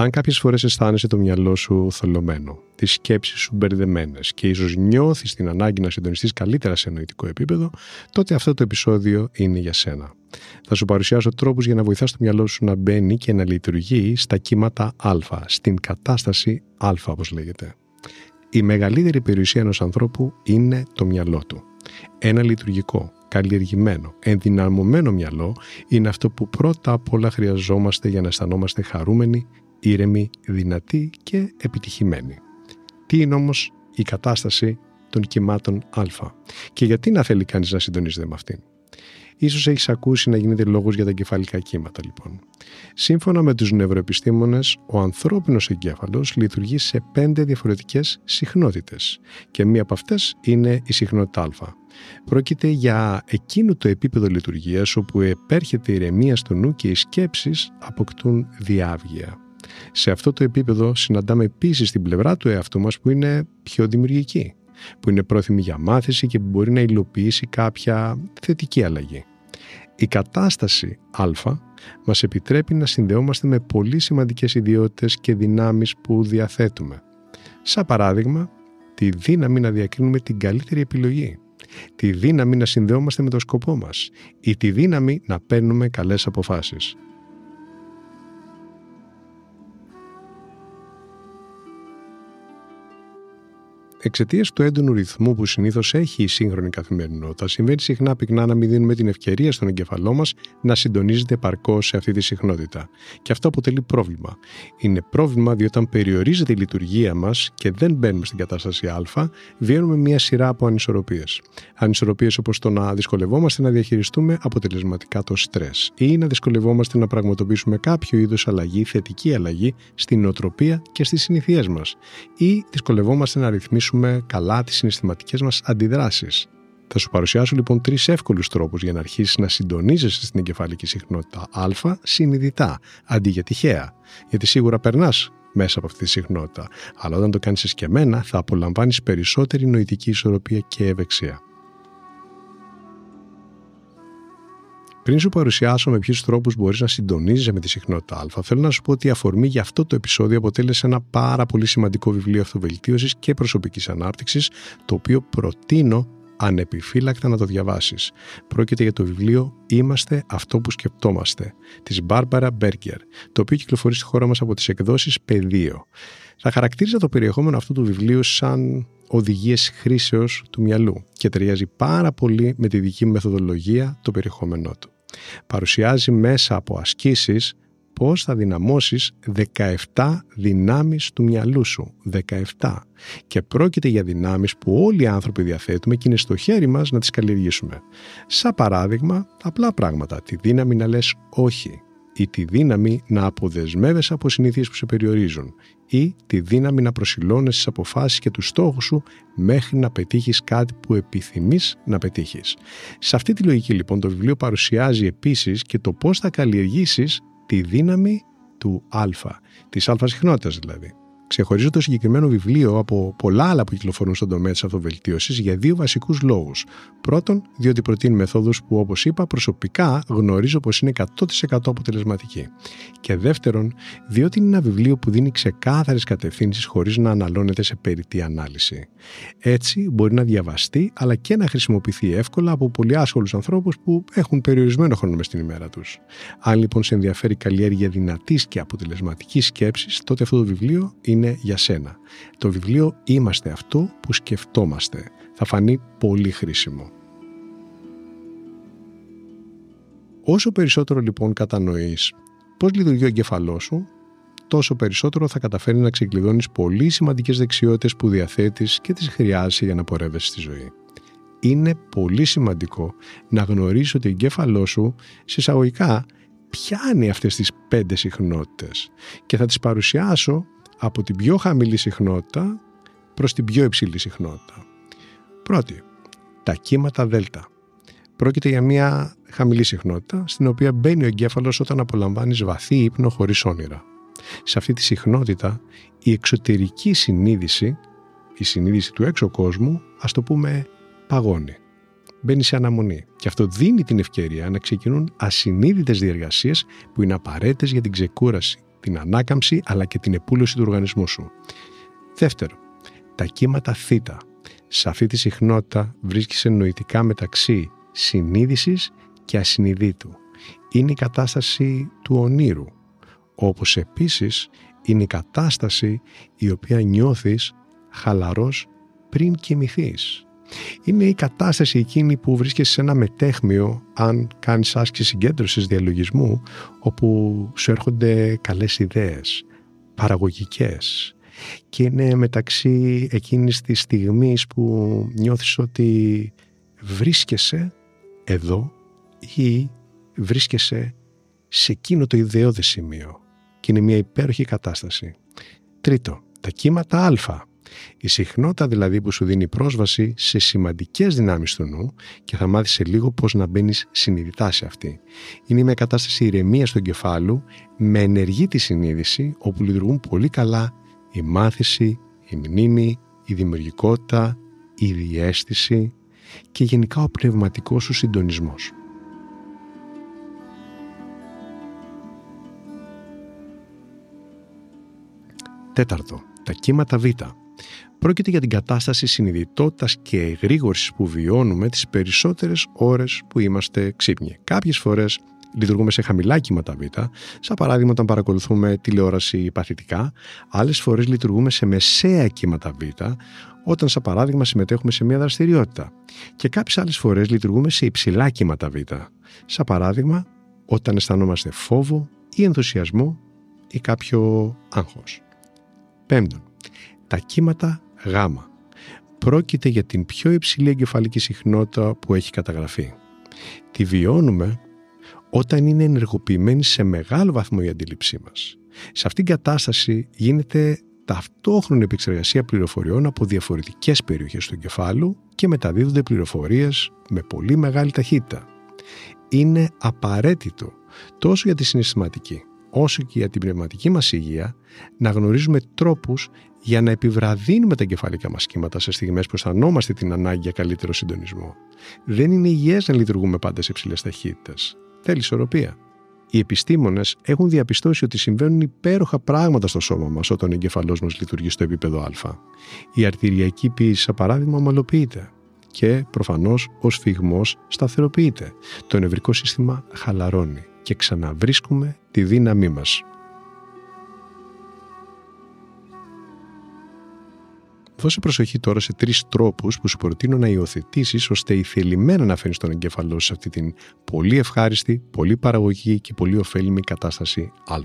Αν κάποιες φορές αισθάνεσαι το μυαλό σου θολωμένο, τις σκέψεις σου μπερδεμένες και ίσως νιώθεις την ανάγκη να συντονιστείς καλύτερα σε νοητικό επίπεδο, τότε αυτό το επεισόδιο είναι για σένα. Θα σου παρουσιάσω τρόπους για να βοηθάς το μυαλό σου να μπαίνει και να λειτουργεί στα κύματα α, στην κατάσταση α όπως λέγεται. Η μεγαλύτερη περιουσία ενός ανθρώπου είναι το μυαλό του. Ένα λειτουργικό, καλλιεργημένο, ενδυναμωμένο μυαλό είναι αυτό που πρώτα απ' όλα χρειαζόμαστε για να αισθανόμαστε χαρούμενοι, ήρεμοι, δυνατοί και επιτυχημένοι. Τι είναι όμως η κατάσταση των κυμάτων α; Και γιατί να θέλει κανείς να συντονίζεται με αυτήν; Ίσως έχεις ακούσει να γίνεται λόγος για τα εγκεφαλικά κύματα λοιπόν. Σύμφωνα με τους νευροεπιστήμονες, ο ανθρώπινος εγκέφαλος λειτουργεί σε πέντε διαφορετικές συχνότητες και μία από αυτές είναι η συχνότητα α. Πρόκειται για εκείνο το επίπεδο λειτουργίας όπου επέρχεται η ηρεμία στο νου και οι σκέψεις αποκτούν διάβγεια. Σε αυτό το επίπεδο συναντάμε επίσης την πλευρά του εαυτού μας που είναι πιο δημιουργική, που είναι πρόθυμη για μάθηση και που μπορεί να υλοποιήσει κάποια θετική αλλαγή. Η κατάσταση α μας επιτρέπει να συνδεόμαστε με πολύ σημαντικές ιδιότητες και δυνάμεις που διαθέτουμε. Σαν παράδειγμα, τη δύναμη να διακρίνουμε την καλύτερη επιλογή, τη δύναμη να συνδεόμαστε με το σκοπό μας ή τη δύναμη να παίρνουμε καλές αποφάσεις. Εξαιτίας του έντονου ρυθμού που συνήθως έχει η σύγχρονη καθημερινότητα, συμβαίνει συχνά πυκνά να μην δίνουμε την ευκαιρία στον εγκεφαλό μας να συντονίζεται επαρκώ σε αυτή τη συχνότητα. Και αυτό αποτελεί πρόβλημα. Είναι πρόβλημα διότι όταν περιορίζεται η λειτουργία μας και δεν μπαίνουμε στην κατάσταση Α, βιώνουμε μια σειρά από ανισορροπίες. Ανισορροπίες όπως το να δυσκολευόμαστε να διαχειριστούμε αποτελεσματικά το στρες ή να δυσκολευόμαστε να πραγματοποιήσουμε κάποιο είδου αλλαγή, θετική αλλαγή στην νοοτροπία και στις συνηθίε μας ή δυσκολευόμαστε να ρυθμίσουμε καλά τις συναισθηματικές μας αντιδράσεις. Θα σου παρουσιάσω λοιπόν τρεις εύκολους τρόπους για να αρχίσεις να συντονίζεσαι στην εγκεφαλική συχνότητα Α συνειδητά, αντί για τυχαία. Γιατί σίγουρα περνάς μέσα από αυτή τη συχνότητα, αλλά όταν το κάνεις εσκεμμένα θα απολαμβάνεις περισσότερη νοητική ισορροπία και ευεξία. Πριν σου παρουσιάσω με ποιους τρόπους μπορείς να συντονίζει με τη συχνότητα Α, θέλω να σου πω ότι η αφορμή για αυτό το επεισόδιο αποτέλεσε ένα πάρα πολύ σημαντικό βιβλίο αυτοβελτίωσης και προσωπικής ανάπτυξης, το οποίο προτείνω ανεπιφύλακτα να το διαβάσεις. Πρόκειται για το βιβλίο «Είμαστε αυτό που σκεπτόμαστε» της Μπάρμπαρα Μπέργκερ, το οποίο κυκλοφορεί στη χώρα μας από τις εκδόσεις «Πεδίο». Θα χαρακτήριζα το περιεχόμενο αυτού του βιβλίου σαν οδηγίες χρήσεως του μυαλού και ταιριάζει πάρα πολύ με τη δική μου μεθοδολογία το περιεχόμενό του. Παρουσιάζει μέσα από ασκήσεις πώς θα δυναμώσεις 17 δυνάμεις του μυαλού σου. 17. Και πρόκειται για δυνάμεις που όλοι οι άνθρωποι διαθέτουμε και είναι στο χέρι μας να τις καλλιεργήσουμε. Σαν παράδειγμα, απλά πράγματα. Τη δύναμη να λες όχι ή τη δύναμη να αποδεσμεύεσαι από συνήθειες που σε περιορίζουν ή τη δύναμη να προσιλώνεις τις αποφάσεις και τους στόχους σου μέχρι να πετύχεις κάτι που επιθυμείς να πετύχεις. Σε αυτή τη λογική λοιπόν το βιβλίο παρουσιάζει επίσης και το πώς θα καλλιεργήσεις τη δύναμη του α, της α συχνότητας δηλαδή. Ξεχωρίζω το συγκεκριμένο βιβλίο από πολλά άλλα που κυκλοφορούν στον τομέα της αυτοβελτίωσης για δύο βασικούς λόγους. Πρώτον, διότι προτείνει μεθόδους που, όπως είπα, προσωπικά γνωρίζω πως είναι 100% αποτελεσματική. Και δεύτερον, διότι είναι ένα βιβλίο που δίνει ξεκάθαρες κατευθύνσεις χωρίς να αναλώνεται σε περιττή ανάλυση. Έτσι, μπορεί να διαβαστεί αλλά και να χρησιμοποιηθεί εύκολα από πολύ άσχολους ανθρώπους που έχουν περιορισμένο χρόνο μες στην ημέρα τους. Αν λοιπόν σε ενδιαφέρει καλλιέργεια δυνατής και αποτελεσματικής σκέψης, τότε αυτό το βιβλίο είναι είναι για σένα. Το βιβλίο «Είμαστε αυτό που σκεφτόμαστε». Θα φανεί πολύ χρήσιμο. Όσο περισσότερο λοιπόν κατανοείς πώς λειτουργεί ο εγκεφαλός σου, τόσο περισσότερο θα καταφέρει να ξεκλειδώνεις πολύ σημαντικές δεξιότητες που διαθέτεις και τις χρειάζεσαι για να πορεύεσαι στη ζωή. Είναι πολύ σημαντικό να γνωρίσεις ότι ο εγκέφαλός σου, συσσαγωγικά, πιάνει αυτές τις πέντε συχνότητες και θα τις παρουσιάσω από την πιο χαμηλή συχνότητα προς την πιο υψηλή συχνότητα. Πρώτη, τα κύματα δέλτα. Πρόκειται για μια χαμηλή συχνότητα στην οποία μπαίνει ο εγκέφαλος όταν απολαμβάνεις βαθύ ύπνο χωρίς όνειρα. Σε αυτή τη συχνότητα η εξωτερική συνείδηση, η συνείδηση του έξω κόσμου, ας το πούμε παγώνει. Μπαίνει σε αναμονή και αυτό δίνει την ευκαιρία να ξεκινούν ασυνείδητες διεργασίες που είναι απαραίτητες για την ξεκούραση, την ανάκαμψη αλλά και την επούλωση του οργανισμού σου. Δεύτερο, τα κύματα θ. Σε αυτή τη συχνότητα βρίσκεσαι νοητικά μεταξύ συνείδησης και ασυνειδήτου. Είναι η κατάσταση του ονείρου, όπως επίσης είναι η κατάσταση η οποία νιώθεις χαλαρός πριν κοιμηθείς. Είναι η κατάσταση εκείνη που βρίσκεσαι σε ένα μετέχμιο αν κάνεις άσκηση συγκέντρωσης διαλογισμού όπου σου έρχονται καλές ιδέες, παραγωγικές και είναι μεταξύ εκείνης της στιγμής που νιώθεις ότι βρίσκεσαι εδώ ή βρίσκεσαι σε εκείνο το ιδεώδες σημείο και είναι μια υπέροχη κατάσταση. Τρίτο, τα κύματα α. Η συχνότητα δηλαδή που σου δίνει πρόσβαση σε σημαντικές δυνάμεις του νου και θα μάθεις σε λίγο πώς να μπαίνεις συνειδητά σε αυτή. Είναι μια κατάσταση ηρεμίας του εγκεφάλου με ενεργή τη συνείδηση όπου λειτουργούν πολύ καλά η μάθηση, η μνήμη, η δημιουργικότητα, η διέστηση και γενικά ο πνευματικός σου συντονισμός. Τέταρτο, τα κύματα Β. Πρόκειται για την κατάσταση συνειδητότητας και εγρήγορσης που βιώνουμε τις περισσότερες ώρες που είμαστε ξύπνοι. Κάποιες φορές λειτουργούμε σε χαμηλά κύματα Β, σαν παράδειγμα όταν παρακολουθούμε τηλεόραση παθητικά, άλλες φορές λειτουργούμε σε μεσαία κύματα Β, όταν σαν παράδειγμα συμμετέχουμε σε μια δραστηριότητα. Και κάποιες άλλες φορές λειτουργούμε σε υψηλά κύματα Β, σαν παράδειγμα όταν αισθανόμαστε φόβο ή ενθουσιασμό ή κάποιο άγχος. Πέμπτον, τα κύματα Γ. Πρόκειται για την πιο υψηλή εγκεφαλική συχνότητα που έχει καταγραφεί. Τη βιώνουμε όταν είναι ενεργοποιημένη σε μεγάλο βαθμό η αντίληψή μας. Σε αυτήν την κατάσταση γίνεται ταυτόχρονη επεξεργασία πληροφοριών από διαφορετικές περιοχές του εγκεφάλου και μεταδίδονται πληροφορίες με πολύ μεγάλη ταχύτητα. Είναι απαραίτητο τόσο για τη συναισθηματική όσο και για την πνευματική μας υγεία να γνωρίζουμε τρόπους για να επιβραδύνουμε τα εγκεφαλικά μας κύματα σε στιγμές που αισθανόμαστε την ανάγκη για καλύτερο συντονισμό. Δεν είναι υγιές να λειτουργούμε πάντα σε υψηλές ταχύτητες. Θέλει ισορροπία. Οι επιστήμονες έχουν διαπιστώσει ότι συμβαίνουν υπέροχα πράγματα στο σώμα μας όταν ο εγκεφαλός μας λειτουργεί στο επίπεδο Α. Η αρτηριακή πίεση, σαν παράδειγμα, ομαλοποιείται και προφανώς ο σφιγμός σταθεροποιείται. Το νευρικό σύστημα χαλαρώνει και ξαναβρίσκουμε τη δύναμή μας. Δώσε προσοχή τώρα σε τρεις τρόπους που σου προτείνω να υιοθετήσεις ώστε η θελημένα να φέρνεις τον εγκέφαλό σε αυτή την πολύ ευχάριστη, πολύ παραγωγική και πολύ ωφέλιμη κατάσταση Α.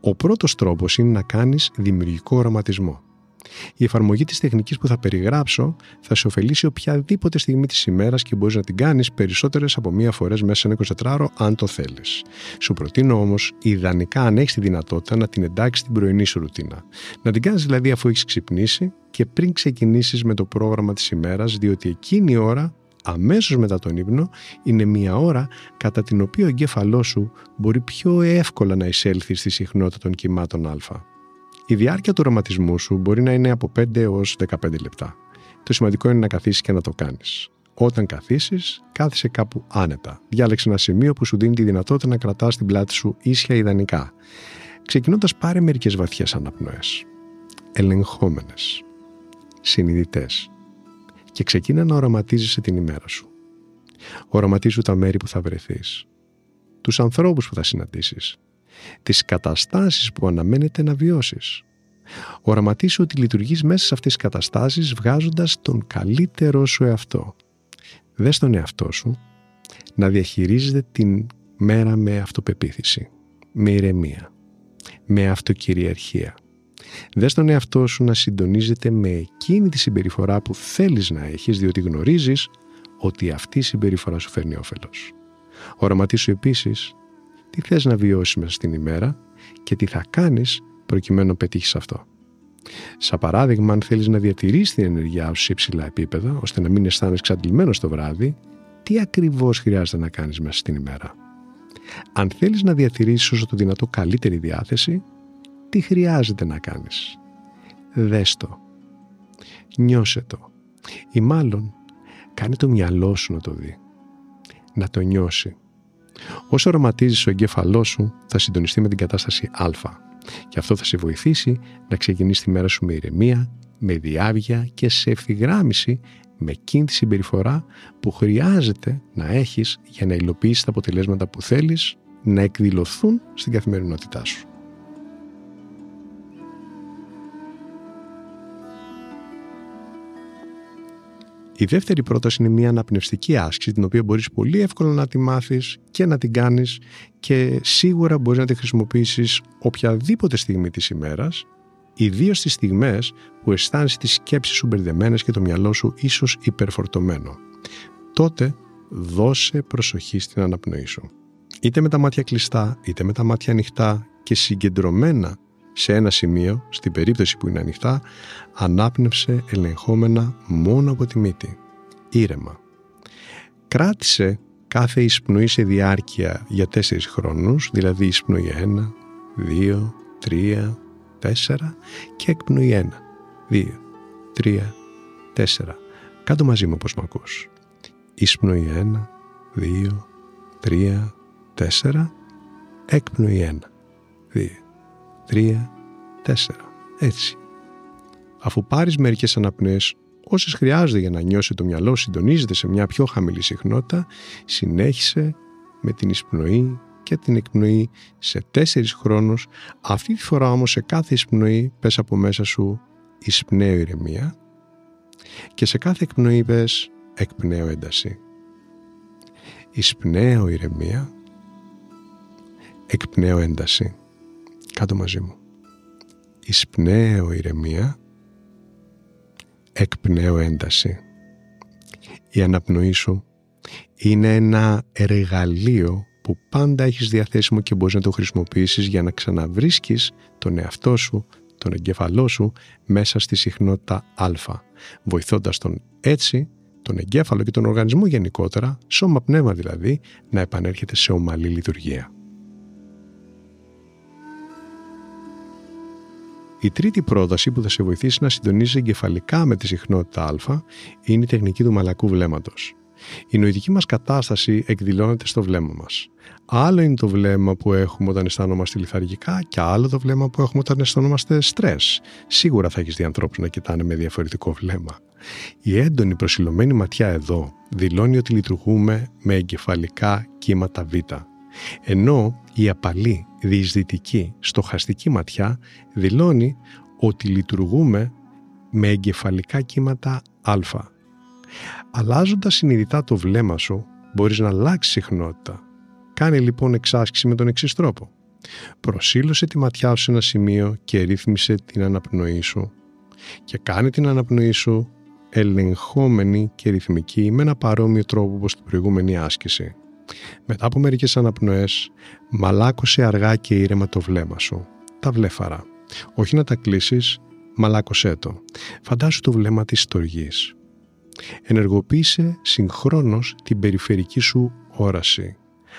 Ο πρώτος τρόπος είναι να κάνεις δημιουργικό οραματισμό. Η εφαρμογή της τεχνικής που θα περιγράψω θα σε ωφελήσει οποιαδήποτε στιγμή της ημέρας και μπορείς να την κάνεις περισσότερες από μία φορέ μέσα σε ένα 24ωρο, αν το θέλεις. Σου προτείνω όμως, ιδανικά, αν έχεις τη δυνατότητα, να την εντάξεις στην πρωινή σου ρουτίνα. Να την κάνεις δηλαδή αφού έχεις ξυπνήσει και πριν ξεκινήσεις με το πρόγραμμα της ημέρας, διότι εκείνη η ώρα αμέσως μετά τον ύπνο είναι μια ώρα κατά την οποία ο εγκέφαλός σου μπορεί πιο εύκολα να εισέλθει στη συχνότητα των κυμάτων α. Η διάρκεια του οραματισμού σου μπορεί να είναι από 5 έως 15 λεπτά. Το σημαντικό είναι να καθίσεις και να το κάνεις. Όταν καθίσεις, κάθισε κάπου άνετα. Διάλεξε ένα σημείο που σου δίνει τη δυνατότητα να κρατάς την πλάτη σου ίσια ιδανικά. Ξεκινώντας πάρε μερικές βαθιές αναπνοές. Ελεγχόμενες. Συνειδητές. Και ξεκίνα να οραματίζεσαι την ημέρα σου. Οραματίζου τα μέρη που θα βρεθείς. Τους ανθρώπους που θα συναντήσεις τις καταστάσεις που αναμένεται να βιώσεις. Οραματίσου ότι λειτουργείς μέσα σε αυτές τις καταστάσεις βγάζοντας τον καλύτερό σου εαυτό. Δες τον εαυτό σου να διαχειρίζεται την μέρα με αυτοπεποίθηση, με ηρεμία, με αυτοκυριαρχία. Δες τον εαυτό σου να συντονίζεται με εκείνη τη συμπεριφορά που θέλεις να έχεις διότι γνωρίζεις ότι αυτή η συμπεριφορά σου φέρνει όφελος. Οραματίσου επίσης τι θες να βιώσεις μέσα στην ημέρα και τι θα κάνεις προκειμένου να πετύχεις αυτό. Σαν παράδειγμα, αν θέλεις να διατηρήσεις την ενεργειά σου σε υψηλά επίπεδα, ώστε να μην αισθάνεσαι εξαντλημένο το βράδυ, τι ακριβώς χρειάζεται να κάνεις μέσα στην ημέρα. Αν θέλεις να διατηρήσεις όσο το δυνατό καλύτερη διάθεση, τι χρειάζεται να κάνεις. Δες το. Νιώσε το. Ή μάλλον, κάνε το μυαλό σου να το δει. Να το νιώσει. Όσο οραματίζεις ο εγκέφαλός σου, θα συντονιστεί με την κατάσταση Α. Και αυτό θα σε βοηθήσει να ξεκινήσεις τη μέρα σου με ηρεμία, με διάβια και σε ευθυγράμμιση με εκείνη τη συμπεριφορά που χρειάζεται να έχεις για να υλοποιήσεις τα αποτελέσματα που θέλεις να εκδηλωθούν στην καθημερινότητά σου. Η δεύτερη πρόταση είναι μια αναπνευστική άσκηση την οποία μπορείς πολύ εύκολα να τη μάθεις και να την κάνεις και σίγουρα μπορείς να τη χρησιμοποιήσεις οποιαδήποτε στιγμή της ημέρας ιδίως στις στιγμές που αισθάνεσαι τις σκέψεις σου μπερδεμένες και το μυαλό σου ίσως υπερφορτωμένο. Τότε δώσε προσοχή στην αναπνοή σου. Είτε με τα μάτια κλειστά, είτε με τα μάτια ανοιχτά και συγκεντρωμένα σε ένα σημείο, στην περίπτωση που είναι ανοιχτά, ανάπνευσε ελεγχόμενα μόνο από τη μύτη. Ήρεμα. Κράτησε κάθε εισπνοή σε διάρκεια για τέσσερις χρόνους, δηλαδή εισπνοή 1, 2, 3, 4 και εκπνοή 1, 2, 3, 4. Κάτω μαζί μου όπως μ' ακούς. Εισπνοή 1, 2, 3, 4, εκπνοή 1, 2, 3, 4. Έτσι. Αφού πάρεις μερικές αναπνοές όσες χρειάζεται για να νιώσει το μυαλό συντονίζεται σε μια πιο χαμηλή συχνότητα, συνέχισε με την εισπνοή και την εκπνοή σε τέσσερις χρόνους. Αυτή τη φορά όμως σε κάθε εισπνοή πες από μέσα σου εισπνέω ηρεμία και σε κάθε εκπνοή πες εκπνέω ένταση. Εισπνέω ηρεμία, εκπνέω ένταση. Κάτω μαζί μου. Εισπνέω ηρεμία, εκπνέω ένταση. Η αναπνοή σου είναι ένα εργαλείο που πάντα έχεις διαθέσιμο και μπορείς να το χρησιμοποιήσεις για να ξαναβρίσκεις τον εαυτό σου, τον εγκέφαλό σου μέσα στη συχνότητα α, βοηθώντας τον έτσι τον εγκέφαλο και τον οργανισμό γενικότερα, σώμα πνεύμα δηλαδή, να επανέρχεται σε ομαλή λειτουργία. Η τρίτη πρόταση που θα σε βοηθήσει να συντονίσει εγκεφαλικά με τη συχνότητα α είναι η τεχνική του μαλακού βλέμματος. Η νοητική μας κατάσταση εκδηλώνεται στο βλέμμα μας. Άλλο είναι το βλέμμα που έχουμε όταν αισθάνομαστε λιθαργικά και άλλο το βλέμμα που έχουμε όταν αισθανόμαστε στρες. Σίγουρα θα έχεις δει ανθρώπους να κοιτάνε με διαφορετικό βλέμμα. Η έντονη προσιλωμένη ματιά εδώ δηλώνει ότι λειτουργούμε με εγκεφαλικά κύματα β. Ενώ η απαλή, διεισδυτική, στοχαστική ματιά δηλώνει ότι λειτουργούμε με εγκεφαλικά κύματα α. Αλλάζοντας συνειδητά το βλέμμα σου, μπορείς να αλλάξεις συχνότητα. Κάνε λοιπόν εξάσκηση με τον εξής τρόπο. Προσήλωσε τη ματιά σου σε ένα σημείο και ρύθμισε την αναπνοή σου και κάνε την αναπνοή σου ελεγχόμενη και ρυθμική με ένα παρόμοιο τρόπο όπως την προηγούμενη άσκηση. Μετά από μερικές αναπνοές, μαλάκωσε αργά και ήρεμα το βλέμμα σου, τα βλέφαρα. Όχι να τα κλείσεις, μαλάκωσέ το. Φαντάσου το βλέμμα της στοργής. Ενεργοποίησε συγχρόνως την περιφερική σου όραση.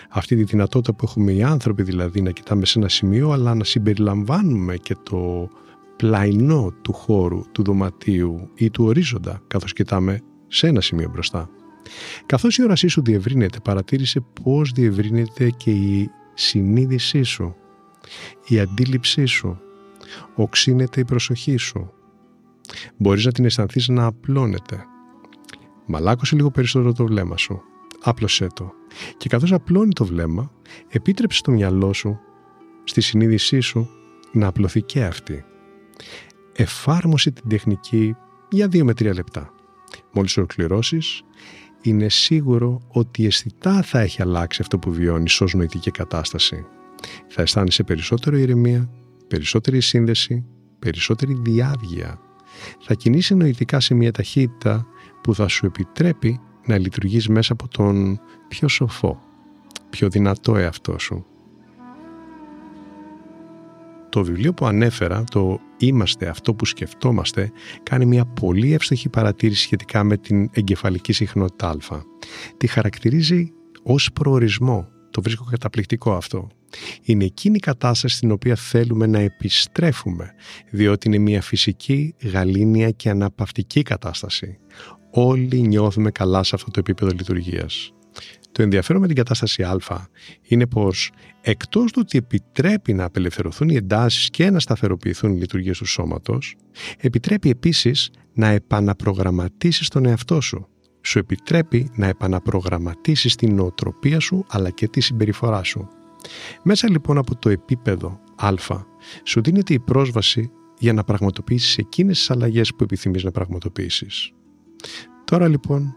Αυτή τη δυνατότητα που έχουμε οι άνθρωποι δηλαδή να κοιτάμε σε ένα σημείο αλλά να συμπεριλαμβάνουμε και το πλαϊνό του χώρου, του δωματίου ή του ορίζοντα καθώς κοιτάμε σε ένα σημείο μπροστά. Καθώς η όρασή σου διευρύνεται, παρατήρησε πώς διευρύνεται και η συνείδησή σου, η αντίληψή σου, οξύνεται η προσοχή σου. Μπορείς να την αισθανθείς να απλώνεται, Μαλάκωσε λίγο περισσότερο το βλέμμα σου. Άπλωσέ το. Και καθώς απλώνει το βλέμμα, επίτρεψε το μυαλό σου, στη συνείδησή σου, να απλωθεί και αυτή. Εφάρμοσε την τεχνική για δύο με τρία λεπτά. Μόλις ολοκληρώσεις, είναι σίγουρο ότι αισθητά θα έχει αλλάξει αυτό που βιώνεις ως νοητική κατάσταση. Θα αισθάνεσαι περισσότερο ηρεμία, περισσότερη σύνδεση, περισσότερη διάβγεια. Θα κινείσαι νοητικά σε μια ταχύτητα που θα σου επιτρέπει να λειτουργείς μέσα από τον πιο σοφό, πιο δυνατό εαυτό σου. Το βιβλίο που ανέφερα, το «Είμαστε αυτό που σκεφτόμαστε», κάνει μια πολύ εύστοχη παρατήρηση σχετικά με την εγκεφαλική συχνότητα α. Τη χαρακτηρίζει ως προορισμό. Το βρίσκω καταπληκτικό αυτό. Είναι εκείνη η κατάσταση στην οποία θέλουμε να επιστρέφουμε, διότι είναι μια φυσική, γαλήνια και αναπαυτική κατάσταση. Όλοι νιώθουμε καλά σε αυτό το επίπεδο λειτουργίας. Το ενδιαφέρον με την κατάσταση Α είναι πως εκτός του ότι επιτρέπει να απελευθερωθούν οι εντάσεις και να σταθεροποιηθούν οι λειτουργίες του σώματος, επιτρέπει επίσης να επαναπρογραμματίσεις τον εαυτό σου. Σου επιτρέπει να επαναπρογραμματίσεις την νοοτροπία σου αλλά και τη συμπεριφορά σου. Μέσα λοιπόν από το επίπεδο Α σου δίνεται η πρόσβαση για να πραγματοποιήσεις εκείνες τις αλλαγές που επιθυμείς να πραγματοποιήσεις. Τώρα λοιπόν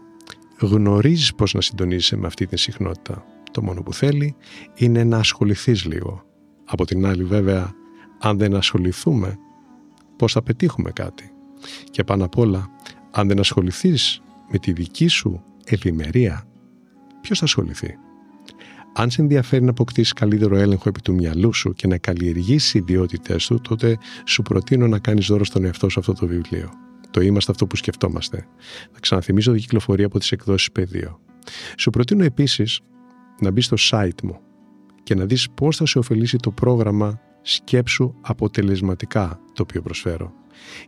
γνωρίζεις πώς να συντονίζεσαι με αυτή τη συχνότητα. Το μόνο που θέλει είναι να ασχοληθείς λίγο. Από την άλλη βέβαια, αν δεν ασχοληθούμε, πώς θα πετύχουμε κάτι. Και πάνω απ' όλα, αν δεν ασχοληθείς με τη δική σου ευημερία, ποιος θα ασχοληθεί; Αν σε ενδιαφέρει να αποκτήσεις καλύτερο έλεγχο επί του μυαλού σου και να καλλιεργήσει ιδιότητέ του, τότε σου προτείνω να κάνεις δώρο στον εαυτό σου αυτό το βιβλίο. Το είμαστε αυτό που σκεφτόμαστε. Θα ξαναθυμίζω ότι κυκλοφορεί από τις εκδόσεις Πεδίο. Σου προτείνω επίσης να μπεις στο site μου και να δεις πώς θα σε ωφελήσει το πρόγραμμα σκέψου αποτελεσματικά το οποίο προσφέρω.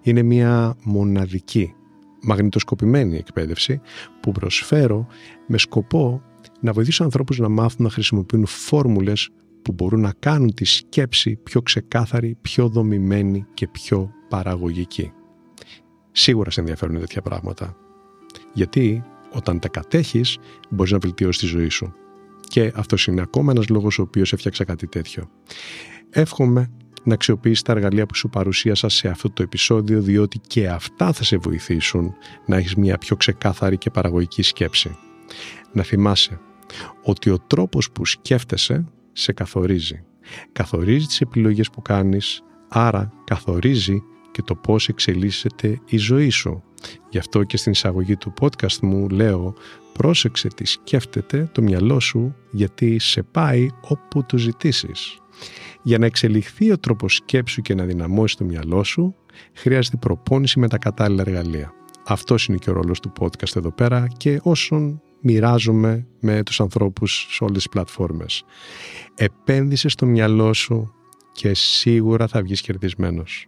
Είναι μια μοναδική, μαγνητοσκοπημένη εκπαίδευση που προσφέρω με σκοπό να βοηθήσω ανθρώπους να μάθουν να χρησιμοποιούν φόρμουλες που μπορούν να κάνουν τη σκέψη πιο ξεκάθαρη, πιο δομημένη και πιο παραγωγική. Σίγουρα σε ενδιαφέρουν τέτοια πράγματα. Γιατί όταν τα κατέχεις μπορείς να βελτιώσεις τη ζωή σου. Και αυτός είναι ακόμα ένας λόγος ο οποίος έφτιαξα κάτι τέτοιο. Εύχομαι να αξιοποιήσεις τα εργαλεία που σου παρουσίασα σε αυτό το επεισόδιο διότι και αυτά θα σε βοηθήσουν να έχεις μια πιο ξεκάθαρη και παραγωγική σκέψη. Να θυμάσαι ότι ο τρόπος που σκέφτεσαι σε καθορίζει. Καθορίζει τις επιλογές που κάνεις, άρα καθορίζει και το πώς εξελίσσεται η ζωή σου. Γι' αυτό και στην εισαγωγή του podcast μου λέω πρόσεξε τι σκέφτεται το μυαλό σου γιατί σε πάει όπου το ζητήσεις. Για να εξελιχθεί ο τρόπος σκέψου και να δυναμώσει το μυαλό σου χρειάζεται προπόνηση με τα κατάλληλα εργαλεία. Αυτός είναι και ο ρόλος του podcast εδώ πέρα και όσων μοιράζομαι με τους ανθρώπους σε όλες τις πλατφόρμες. Επένδυσε στο μυαλό σου και σίγουρα θα βγεις κερδισμένος.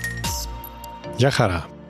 Γεια χαρά!